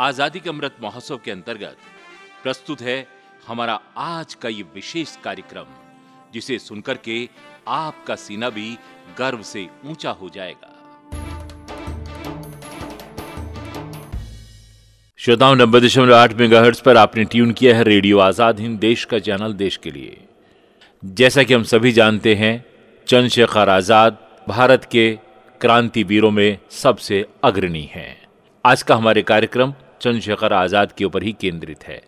आज़ादी के अमृत महोत्सव के अंतर्गत प्रस्तुत है हमारा आज का ये विशेष कार्यक्रम, जिसे सुनकर के आपका सीना भी गर्व से ऊँचा हो जाएगा। श्रोताओं, नब्बे दशमलव आठ मेगा पर आपने ट्यून किया है रेडियो आज़ाद हिंद, देश का चैनल, देश के लिए। जैसा कि हम सभी जानते हैं चंद्रशेखर आज़ाद भारत के क्रांति वीरों में सबसे अग्रणी हैं। आज का हमारे कार्यक्रम चंद्रशेखर आज़ाद के ऊपर ही केंद्रित है।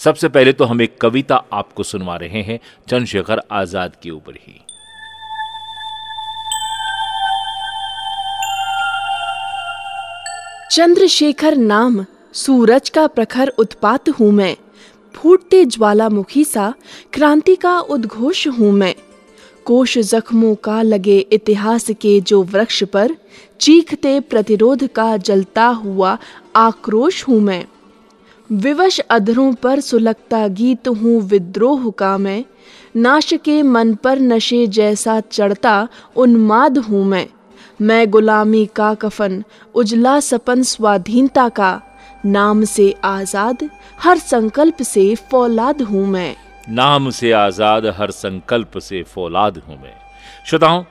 सबसे पहले तो हम एक कविता आपको सुनवा रहे हैं चंद्रशेखर आज़ाद के ऊपर ही। चंद्रशेखर नाम, सूरज का प्रखर उत्पात हूँ मैं। फूटते ज्वालामुखी सा, क्रांति का उद्घोष हूँ मैं। कोश जख्मों का लगे इतिहास के जो वृक्ष पर चीखते प्रतिरोध का जलता हुआ आक्रोश हूँ मैं। विवश अधरों पर सुलगता गीत हूँ विद्रोह का मैं। नाश के मन पर नशे जैसा चढ़ता उन्माद हूँ मैं। मैं गुलामी का कफन, उजला सपन स्वाधीनता का। नाम से आज़ाद, हर संकल्प से फौलाद हूँ मैं। नाम से आज़ाद, हर संकल्प से फौलाद हूँ मैं। श्रोताओं,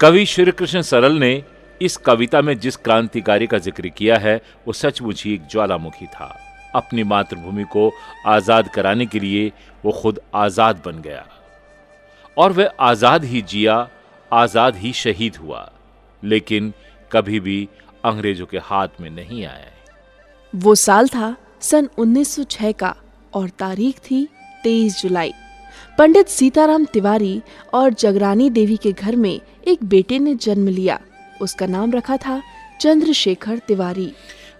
कवि श्री कृष्ण सरल ने इस कविता में जिस क्रांतिकारी का ज़िक्र किया है, वो सचमुच ही एक ज्वालामुखी था। अपनी मातृभूमि को आज़ाद कराने के लिए वो खुद आज़ाद बन गया। और वह आज़ाद ही जिया, आज़ाद ही शहीद हुआ, लेकिन कभी भी अंग्रेज़ों के हाथ में नहीं आया। वो साल था सन 1906 का और तारीख थी 23 जुलाई। पंडित सीताराम तिवारी और जगरानी देवी के घर में एक बेटे ने जन्म लिया। उसका नाम रखा था चंद्रशेखर तिवारी।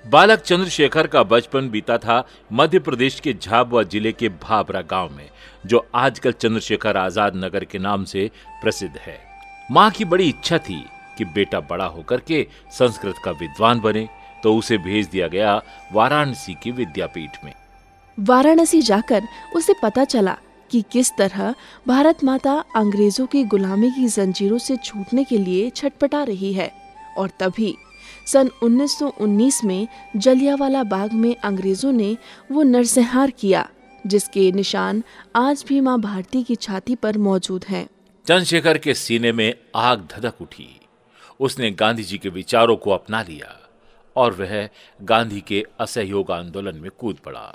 बालक चंद्रशेखर का बचपन बीता था मध्य प्रदेश के झाबुआ ज़िले के भाबरा गाँव में जो आजकल चंद्रशेखर आज़ाद नगर के नाम से प्रसिद्ध है। माँ की बड़ी इच्छा थी कि बेटा बड़ा होकर के संस्कृत का विद्वान बने तो उसे भेज दिया गया वाराणसी की विद्यापीठ में। वाराणसी जाकर उसे पता चला कि किस तरह भारत माता अंग्रेज़ों की गुलामी की जंजीरों से छूटने के लिए छटपटा रही है और तभी सन 1919 में जलियावाला बाग में अंग्रेज़ों ने वो नरसंहार किया, जिसके निशान आज भी माँ भारती की छाती पर मौजूद हैं। चंद्रशेखर के सीने में आग धधक उठी उसने गांधी जी के विचारों को अपना लिया और वह गांधी के असहयोग आंदोलन में कूद पड़ा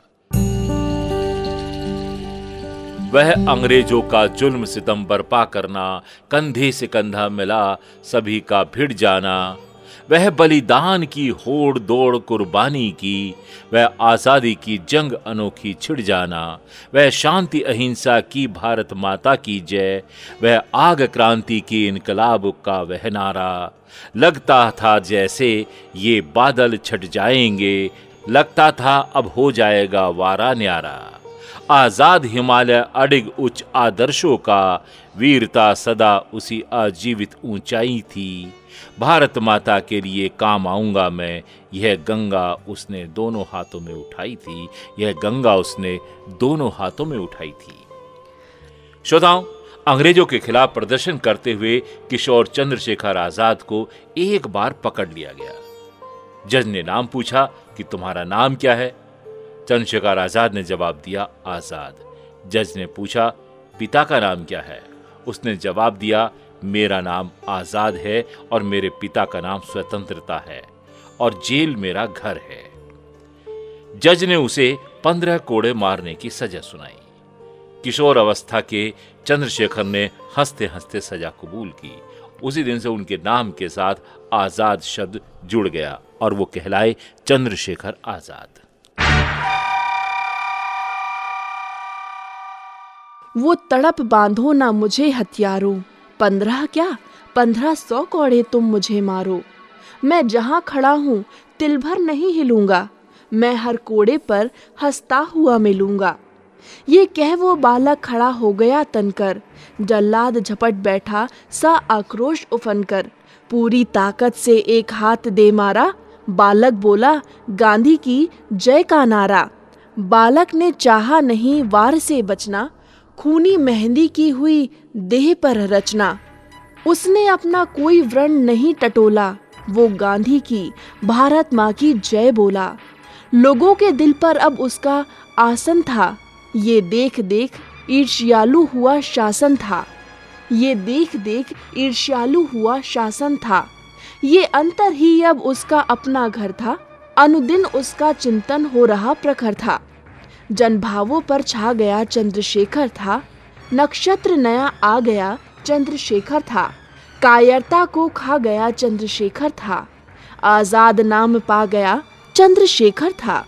वह अंग्रेज़ों का जुल्म सितम बर्पा करना, कंधे से कंधा मिला, सभी का भिड़ जाना। वह बलिदान की होड़ दौड़ कुर्बानी की, वह आज़ादी की जंग अनोखी छिड़ जाना। वह शांति अहिंसा की भारत माता की जय, वह आग क्रांति की इनकलाब का वह नारा। लगता था जैसे ये बादल छट जाएँगे, लगता था अब हो जाएगा वारा न्यारा। आज़ाद हिमालय अडिग उच्च आदर्शों का वीरता सदा उसी आजीवित ऊंचाई थी। भारत माता के लिए काम आऊँगा मैं, यह गंगा उसने दोनों हाथों में उठाई थी, यह गंगा उसने दोनों हाथों में उठाई थी। श्रोताओं, अंग्रेज़ों के खिलाफ प्रदर्शन करते हुए किशोर चंद्रशेखर आज़ाद को एक बार पकड़ लिया गया। जज ने नाम पूछा कि तुम्हारा नाम क्या है? चंद्रशेखर आज़ाद ने जवाब दिया, आज़ाद। जज ने पूछा, पिता का नाम क्या है? उसने जवाब दिया, मेरा नाम आज़ाद है और मेरे पिता का नाम स्वतंत्रता है और जेल मेरा घर है। जज ने उसे पंद्रह कोड़े मारने की सजा सुनाई। किशोर अवस्था के चंद्रशेखर ने हँसते हँसते सजा कबूल की। उसी दिन से उनके नाम के साथ आज़ाद शब्द जुड़ गया और वो कहलाए चंद्रशेखर आज़ाद। वो तड़प बांधो ना मुझे हथियारों। पंद्रह क्या? पंद्रह सौ कौड़े तुम मुझे मारो। मैं जहाँ खड़ा हूँ, तिल भर नहीं हिलूँगा। मैं हर कोड़े पर हंसता हुआ मिलूँगा। ये कह वो बालक खड़ा हो गया तनकर। जल्लाद झपट बैठा सा आक्रोश उफन कर पूरी ताकत से एक हाथ दे मारा। बालक बोला, गांधी की जय का नारा। बालक ने चाहा नहीं वार से बचना। खूनी मेहंदी की हुई देह पर रचना। उसने अपना कोई व्रण नहीं टटोला। वो गांधी की, भारत माँ की जय बोला। लोगों के दिल पर अब उसका आसन था। ये देख देख ईर्ष्यालु हुआ शासन था। ये देख देख ईर्ष्यालु हुआ शासन था। ये अंतर ही अब उसका अपना घर था। अनुदिन उसका चिंतन हो रहा प्रखर था। जनभावों पर छा गया चंद्रशेखर था। नक्षत्र नया आ गया चंद्रशेखर था। कायरता को खा गया चंद्रशेखर था। आज़ाद नाम पा गया चंद्रशेखर था।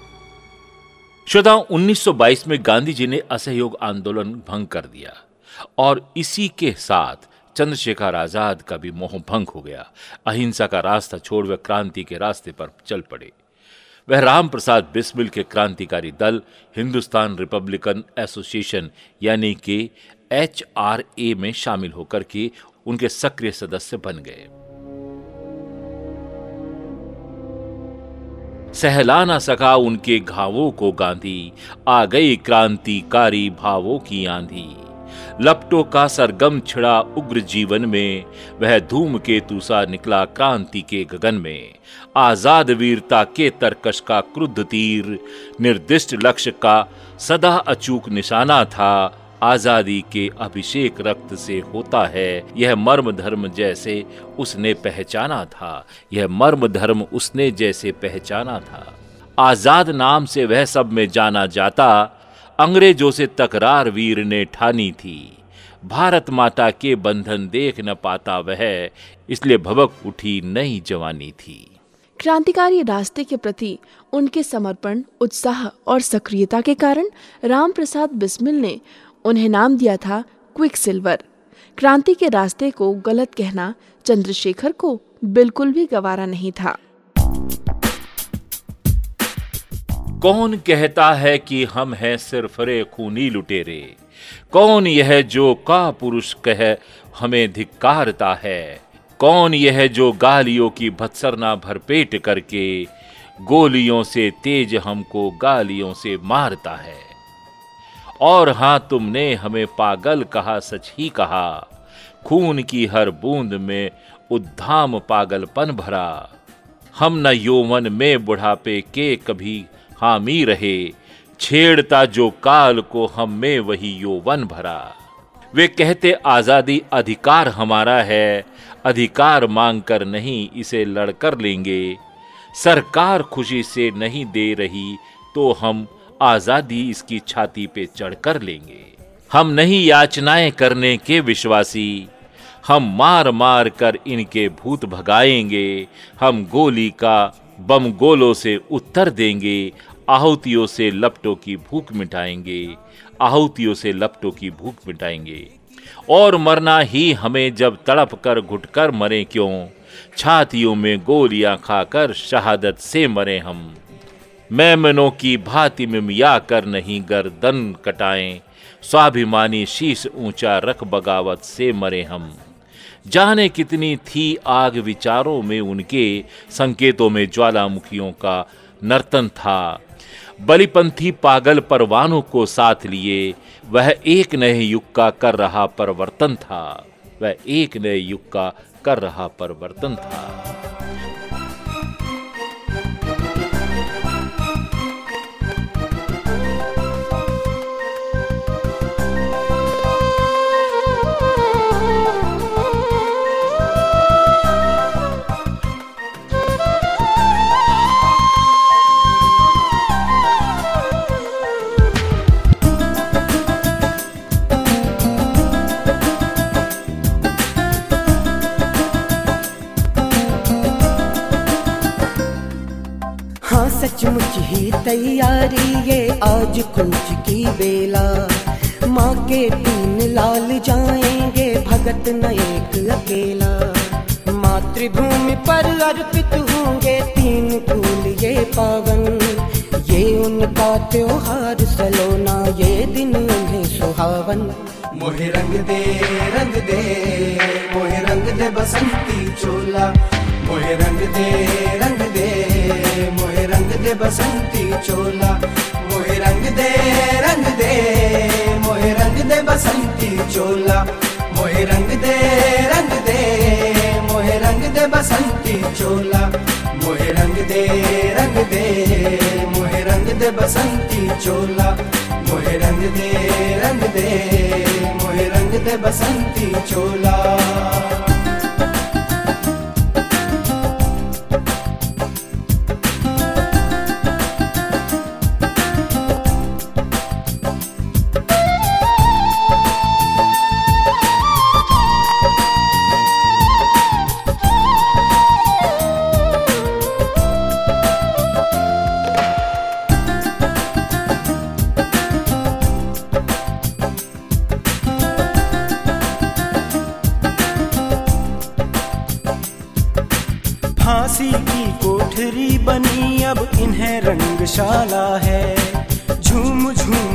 श्रोता 1922 में गांधी जी ने असहयोग आंदोलन भंग कर दिया और इसी के साथ चंद्रशेखर आज़ाद का भी मोह भंग हो गया। अहिंसा का रास्ता छोड़ वह क्रांति के रास्ते पर चल पड़े। वह राम प्रसाद बिस्मिल के क्रांतिकारी दल, हिंदुस्तान रिपब्लिकन एसोसिएशन, यानी कि एच आर ए में शामिल होकर के उनके सक्रिय सदस्य बन गए। सहला ना सका उनके घावों को गांधी, आ गई क्रांतिकारी भावों की आंधी। लपटों का सरगम छिड़ा उग्र जीवन में, वह धूम के तुसा निकला क्रांति के गगन में। आज़ाद वीरता के तरकश का क्रुद्ध तीर, निर्दिष्ट लक्ष्य का सदा अचूक निशाना था। आज़ादी के अभिषेक रक्त से होता है, यह मर्म धर्म जैसे उसने पहचाना था। यह मर्म धर्म उसने जैसे पहचाना था। आज़ाद नाम से वह सब में जाना जाता अंग्रेज़ों से तकरार वीर ने ठानी थी। भारत माता के बंधन देख न पाता वह, इसलिए भवक उठी नई जवानी थी। क्रांतिकारी रास्ते के प्रति उनके समर्पण, उत्साह और सक्रियता के कारण राम प्रसाद बिस्मिल ने उन्हें नाम दिया था क्विक सिल्वर क्रांति के रास्ते को गलत कहना चंद्रशेखर को बिल्कुल भी गवारा नहीं था। कौन कहता है कि हम हैं सिर्फ़ रे खूनी लुटेरे? कौन यह जो का पुरुष कह हमें धिक्कारता है? कौन यह जो गालियों की भत्सरना भरपेट करके गोलियों से तेज हमको गालियों से मारता है? और हाँ, तुमने हमें पागल कहा, सच ही कहा, खून की हर बूंद में उद्धाम पागलपन भरा। हम न यौवन में बुढ़ापे के कभी हामी रहे, छेड़ता जो काल को हम में वही यौवन भरा। वे कहते, आज़ादी अधिकार हमारा है, अधिकार मांग कर नहीं इसे लड़कर लेंगे। सरकार खुशी से नहीं दे रही तो हम आज़ादी इसकी छाती पे चढ़कर लेंगे। हम नहीं याचनाएँ करने के विश्वासी, हम मार मार कर इनके भूत भगाएँगे, हम गोली का बम गोलों से उत्तर देंगे आहुतियों से लपटों की भूख मिटाएँगे, आहुतियों से लपटों की भूख मिटाएँगे। और मरना ही हमें जब तड़प कर घुटकर मरे क्यों? छातियों में गोलियाँ खाकर शहादत से मरे हम। मैमनों की भांति मिमिया कर नहीं गर्दन कटाएँ। स्वाभिमानी शीश ऊँचा रख बगावत से मरे हम। जाने कितनी थी आग विचारों में उनके, संकेतों में ज्वालामुखियों का नर्तन था। बलिपंथी पागल परवानों को साथ लिए, वह एक नए युग का कर रहा परिवर्तन था। वह एक नए युग का कर रहा परिवर्तन था। आज कुछ की बेला। माँ के तीन लाल जाएँगे, भगत न एक अकेला। मातृभूमि पर अर्पित होंगे तीन फूल, ये पावन। ये उनका त्योहार सलोना, ये दिन उन्हें सुहावन। मोहे रंग दे रंग दे, मोहे रंग दे बसंती चोला। मोहे रंग दे रंग दे, मोहे रंग दे बसंती चोला। रंग दे रंग दे मोहे रंग दे बसंती चोला। मोहे रंग दे रंग दे मोहे रंग दे बसंती चोला। मोहे रंग दे रंग दे मोहे दे बसंती चोला। मोहे रंग दे रंग दे मोहे रंग दे बसंती चोला।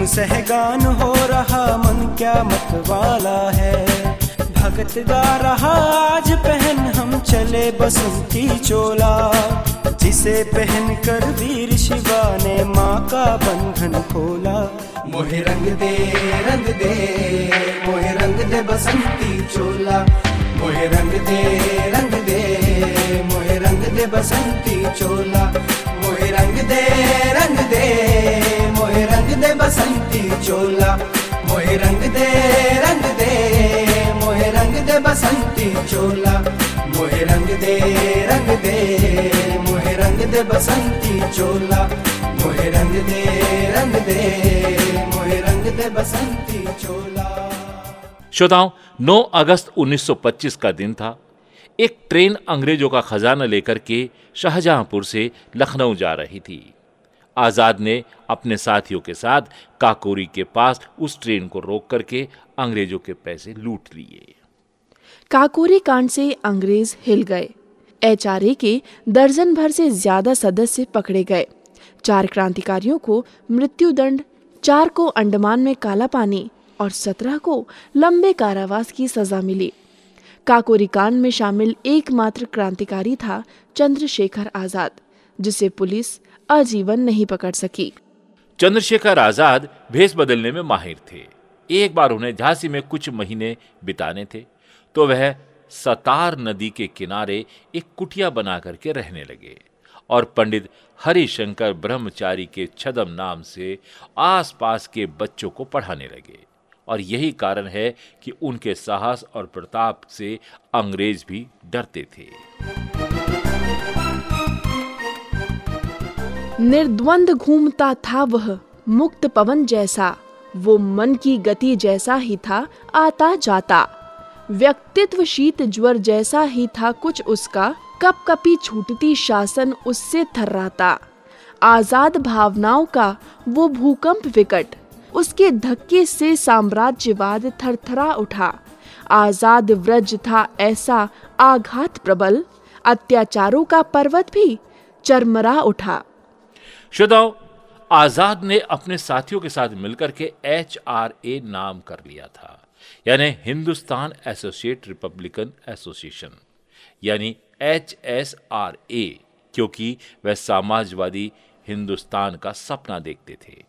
सहगान हो रहा मन क्या मत वाला है। भगत गा रहा, आज पहन हम चले बसंती चोला। जिसे पहन कर वीर शिवा ने माँ का बंधन खोला। मोहे रंग दे रंग दे, मोहे रंग दे बसंती चोला। मोहे रंग दे रंग मोहे रंग दे बसंती चोला। मोहे रंग दे रंग दे, मोहे रंग दे बसंती चोला। मोहे रंग दे रंग दे, मोहे रंग दे बसंती चोला। मोहे रंग दे रंग दे, मोहे रंग दे बसंती चोला। मोहे रंग दे रंग दे, मोहे रंग दे बसंती चोला। श्रोताओं 9 अगस्त 1925 का दिन था। एक ट्रेन अंग्रेज़ों का खजाना लेकर के शाहजहांपुर से लखनऊ जा रही थी। आज़ाद ने अपने साथियों के साथ काकोरी के पास उस ट्रेन को रोक करके अंग्रेज़ों के पैसे लूट लिए। काकोरी कांड से अंग्रेज़ हिल गए। एचआरए के दर्जन भर से ज़्यादा सदस्य पकड़े गए। चार क्रांतिकारियों को मृत्युदंड, चार को अंडमान में काला पानी और सत्रह को लंबे कारावास की सजा मिली। काकोरी कांड में शामिल एकमात्र क्रांतिकारी था चंद्रशेखर आज़ाद, जिसे पुलिस आजीवन नहीं पकड़ सकी। चंद्रशेखर आज़ाद भेष बदलने में माहिर थे। एक बार उन्हें झांसी में कुछ महीने बिताने थे तो वह सतार नदी के किनारे एक कुटिया बना करके रहने लगे और पंडित हरिशंकर ब्रह्मचारी के छदम नाम से आसपास के बच्चों को पढ़ाने लगे। और यही कारण है कि उनके साहस और प्रताप से अंग्रेज़ भी डरते थे। निर्द्वंद घूमता था वह, मुक्त पवन जैसा। वो मन की गति जैसा ही था, आता जाता। व्यक्तित्व शीत ज्वर जैसा ही था कुछ उसका कप कपी छूटती शासन उससे थर्राता। आज़ाद भावनाओं का वो भूकंप विकट। उसके धक्के से साम्राज्यवाद थरथरा उठा। आज़ाद व्रज था ऐसा आघात प्रबल, अत्याचारों का पर्वत भी चरमरा उठा। श्रोताओं, आज़ाद ने अपने साथियों के साथ मिलकर के एच आर ए नाम कर लिया था, यानी हिंदुस्तान एसोसिएट रिपब्लिकन एसोसिएशन, यानी एच एस आर ए क्योंकि वह समाजवादी हिंदुस्तान का सपना देखते थे।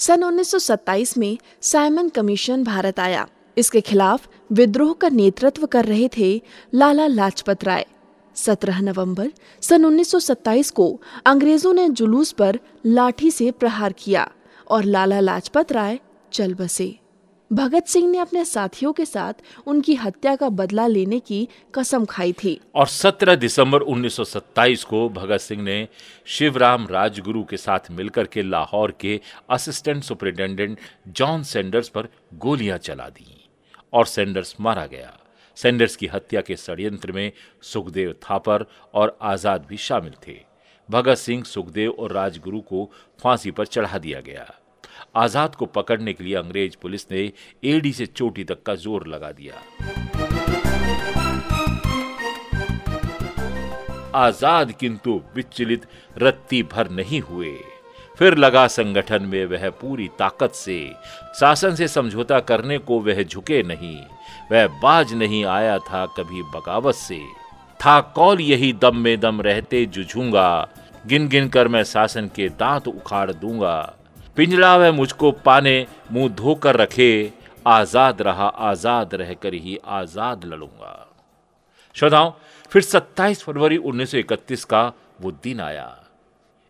सन 1927 में साइमन कमीशन भारत आया। इसके खिलाफ विद्रोह का नेतृत्व कर रहे थे लाला लाजपत राय। 17 नवंबर सन 1927 को अंग्रेज़ों ने जुलूस पर लाठी से प्रहार किया और लाला लाजपत राय चल बसे। भगत सिंह ने अपने साथियों के साथ उनकी हत्या का बदला लेने की कसम खाई थी। और 17 दिसंबर 1927 को भगत सिंह ने शिवराम राजगुरु के साथ मिलकर के लाहौर के असिस्टेंट सुपरिटेंडेंट जॉन सेंडर्स पर गोलियाँ चला दी और सेंडर्स मारा गया। सेंडर्स की हत्या के षड्यंत्र में सुखदेव थापर और आज़ाद भी शामिल थे। भगत सिंह, सुखदेव और राजगुरु को फांसी पर चढ़ा दिया गया। आज़ाद को पकड़ने के लिए अंग्रेज़ पुलिस ने एडी से चोटी तक का ज़ोर लगा दिया। आज़ाद किंतु विचलित, रत्ती भर नहीं हुए। फिर लगा संगठन में वह पूरी ताकत से। शासन से समझौता करने को वह झुके नहीं। वह बाज नहीं आया था कभी बगावत से। था कौल यही दम में दम रहते जुझूँगा। गिन गिन कर मैं शासन के दांत उखाड़ दूँगा। पिंजड़ा वह मुझको पाने, मुँह धोकर रखे, आज़ाद रहा, आज़ाद रहकर ही आज़ाद लड़ूँगा। श्रोताओं, फिर 27 फरवरी 1931 का वो दिन आया।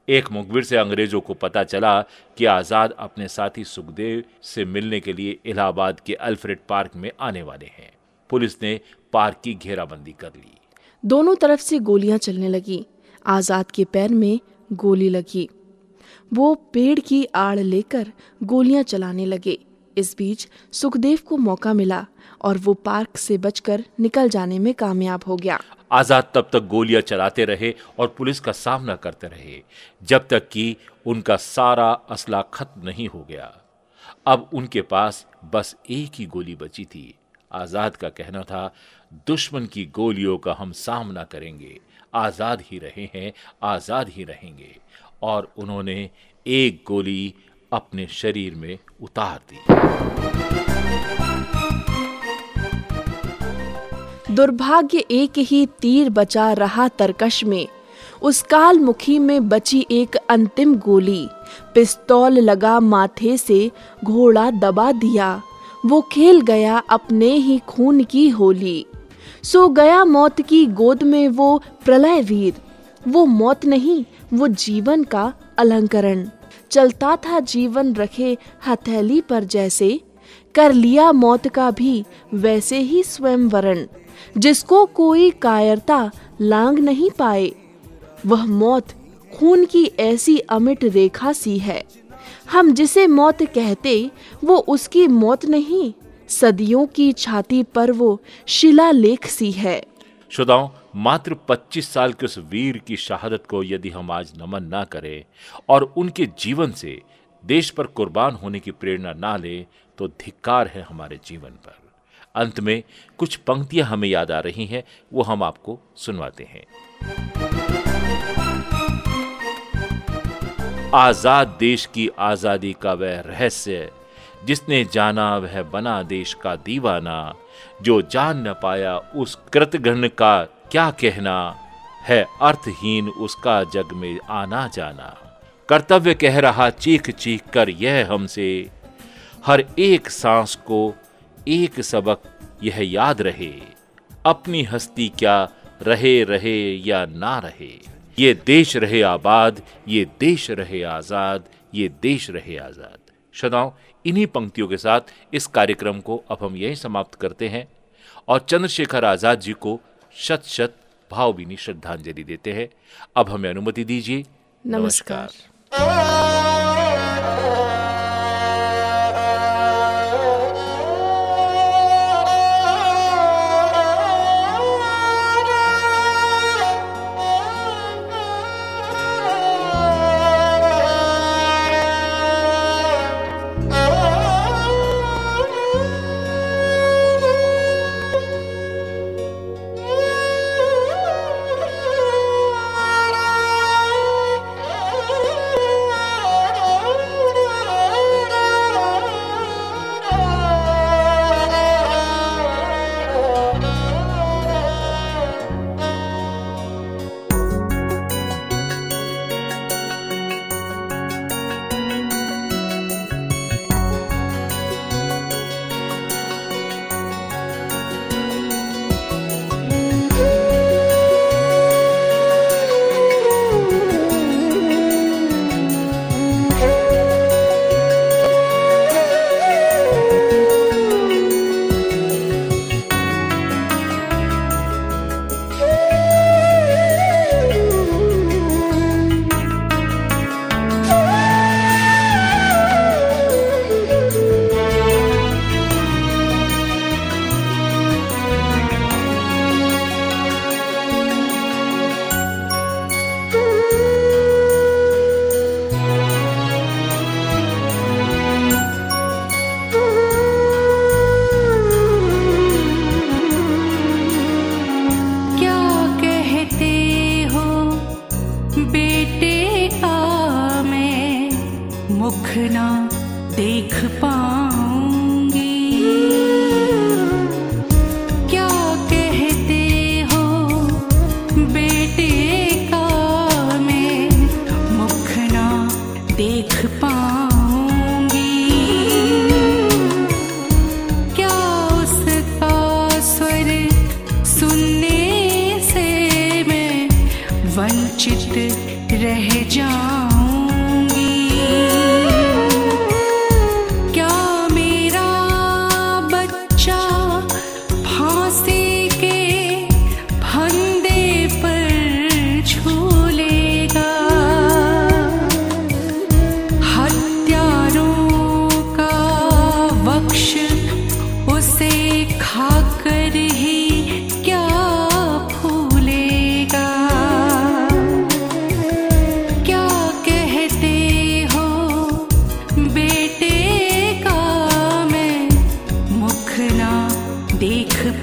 एक मुखबिर से अंग्रेज़ों को पता चला कि आज़ाद अपने साथी सुखदेव से मिलने के लिए इलाहाबाद के अल्फ्रेड पार्क में आने वाले हैं। पुलिस ने पार्क की घेराबंदी कर ली। दोनों तरफ़ से गोलियाँ चलने लगी। आज़ाद के पैर में गोली लगी। वो पेड़ की आड़ लेकर गोलियाँ चलाने लगे। इस बीच सुखदेव को मौका मिला और वो पार्क से बचकर निकल जाने में कामयाब हो गया। आज़ाद तब तक गोलियाँ चलाते रहे और पुलिस का सामना करते रहे, जब तक कि उनका सारा असला खत्म नहीं हो गया। अब उनके पास बस एक ही गोली बची थी। आज़ाद का कहना था, दुश्मन की गोलियों का हम सामना करेंगे। आज़ाद ही रहे हैं, आज़ाद ही रहेंगे। और उन्होंने एक गोली अपने शरीर में उतार दी। दुर्भाग्य एक ही तीर बचा रहा तरकश में। उस काल मुखी में बची एक अंतिम गोली। पिस्तौल लगा माथे से घोड़ा दबा दिया। वो खेल गया अपने ही खून की होली। सो गया मौत की गोद में वो प्रलय वीर वो मौत नहीं, वो जीवन का अलंकरण। चलता था जीवन रखे हथेली पर जैसे, कर लिया मौत का भी वैसे ही स्वयं वरण जिसको कोई कायरता लांग नहीं पाए, वह मौत खून की ऐसी अमिट रेखा सी है। हम जिसे मौत कहते, वो उसकी मौत नहीं, सदियों की छाती पर वो शिलालेख सी है। श्रोताओं मात्र 25 साल के उस वीर की शहादत को यदि हम आज नमन ना करें और उनके जीवन से देश पर कुर्बान होने की प्रेरणा ना ले तो धिक्कार है हमारे जीवन पर। अंत में कुछ पंक्तियाँ हमें याद आ रही हैं, वो हम आपको सुनवाते हैं। आज़ाद देश की आज़ादी का वह रहस्य, जिसने जाना वह बना देश का दीवाना, जो जान न पाया उस कृतघ्न का क्या कहना है अर्थहीन उसका जग में आना जाना? कर्तव्य कह रहा चीख चीख कर यह हमसे, हर एक सांस को एक सबक यह याद रहे। अपनी हस्ती क्या रहे रहे या ना रहे? ये देश रहे आबाद, ये देश रहे आज़ाद, ये देश रहे आज़ाद। श्रोताओं, इन्हीं पंक्तियों के साथ इस कार्यक्रम को अब हम यही समाप्त करते हैं और चंद्रशेखर आज़ाद जी को शत शत भावभीनी श्रद्धांजलि देते हैं। अब हमें अनुमति दीजिए। नमस्कार, नमस्कार।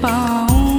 宝。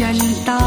全到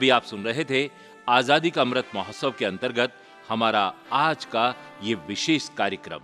अभी आप सुन रहे थे आज़ादी का अमृत महोत्सव के अंतर्गत हमारा आज का ये विशेष कार्यक्रम।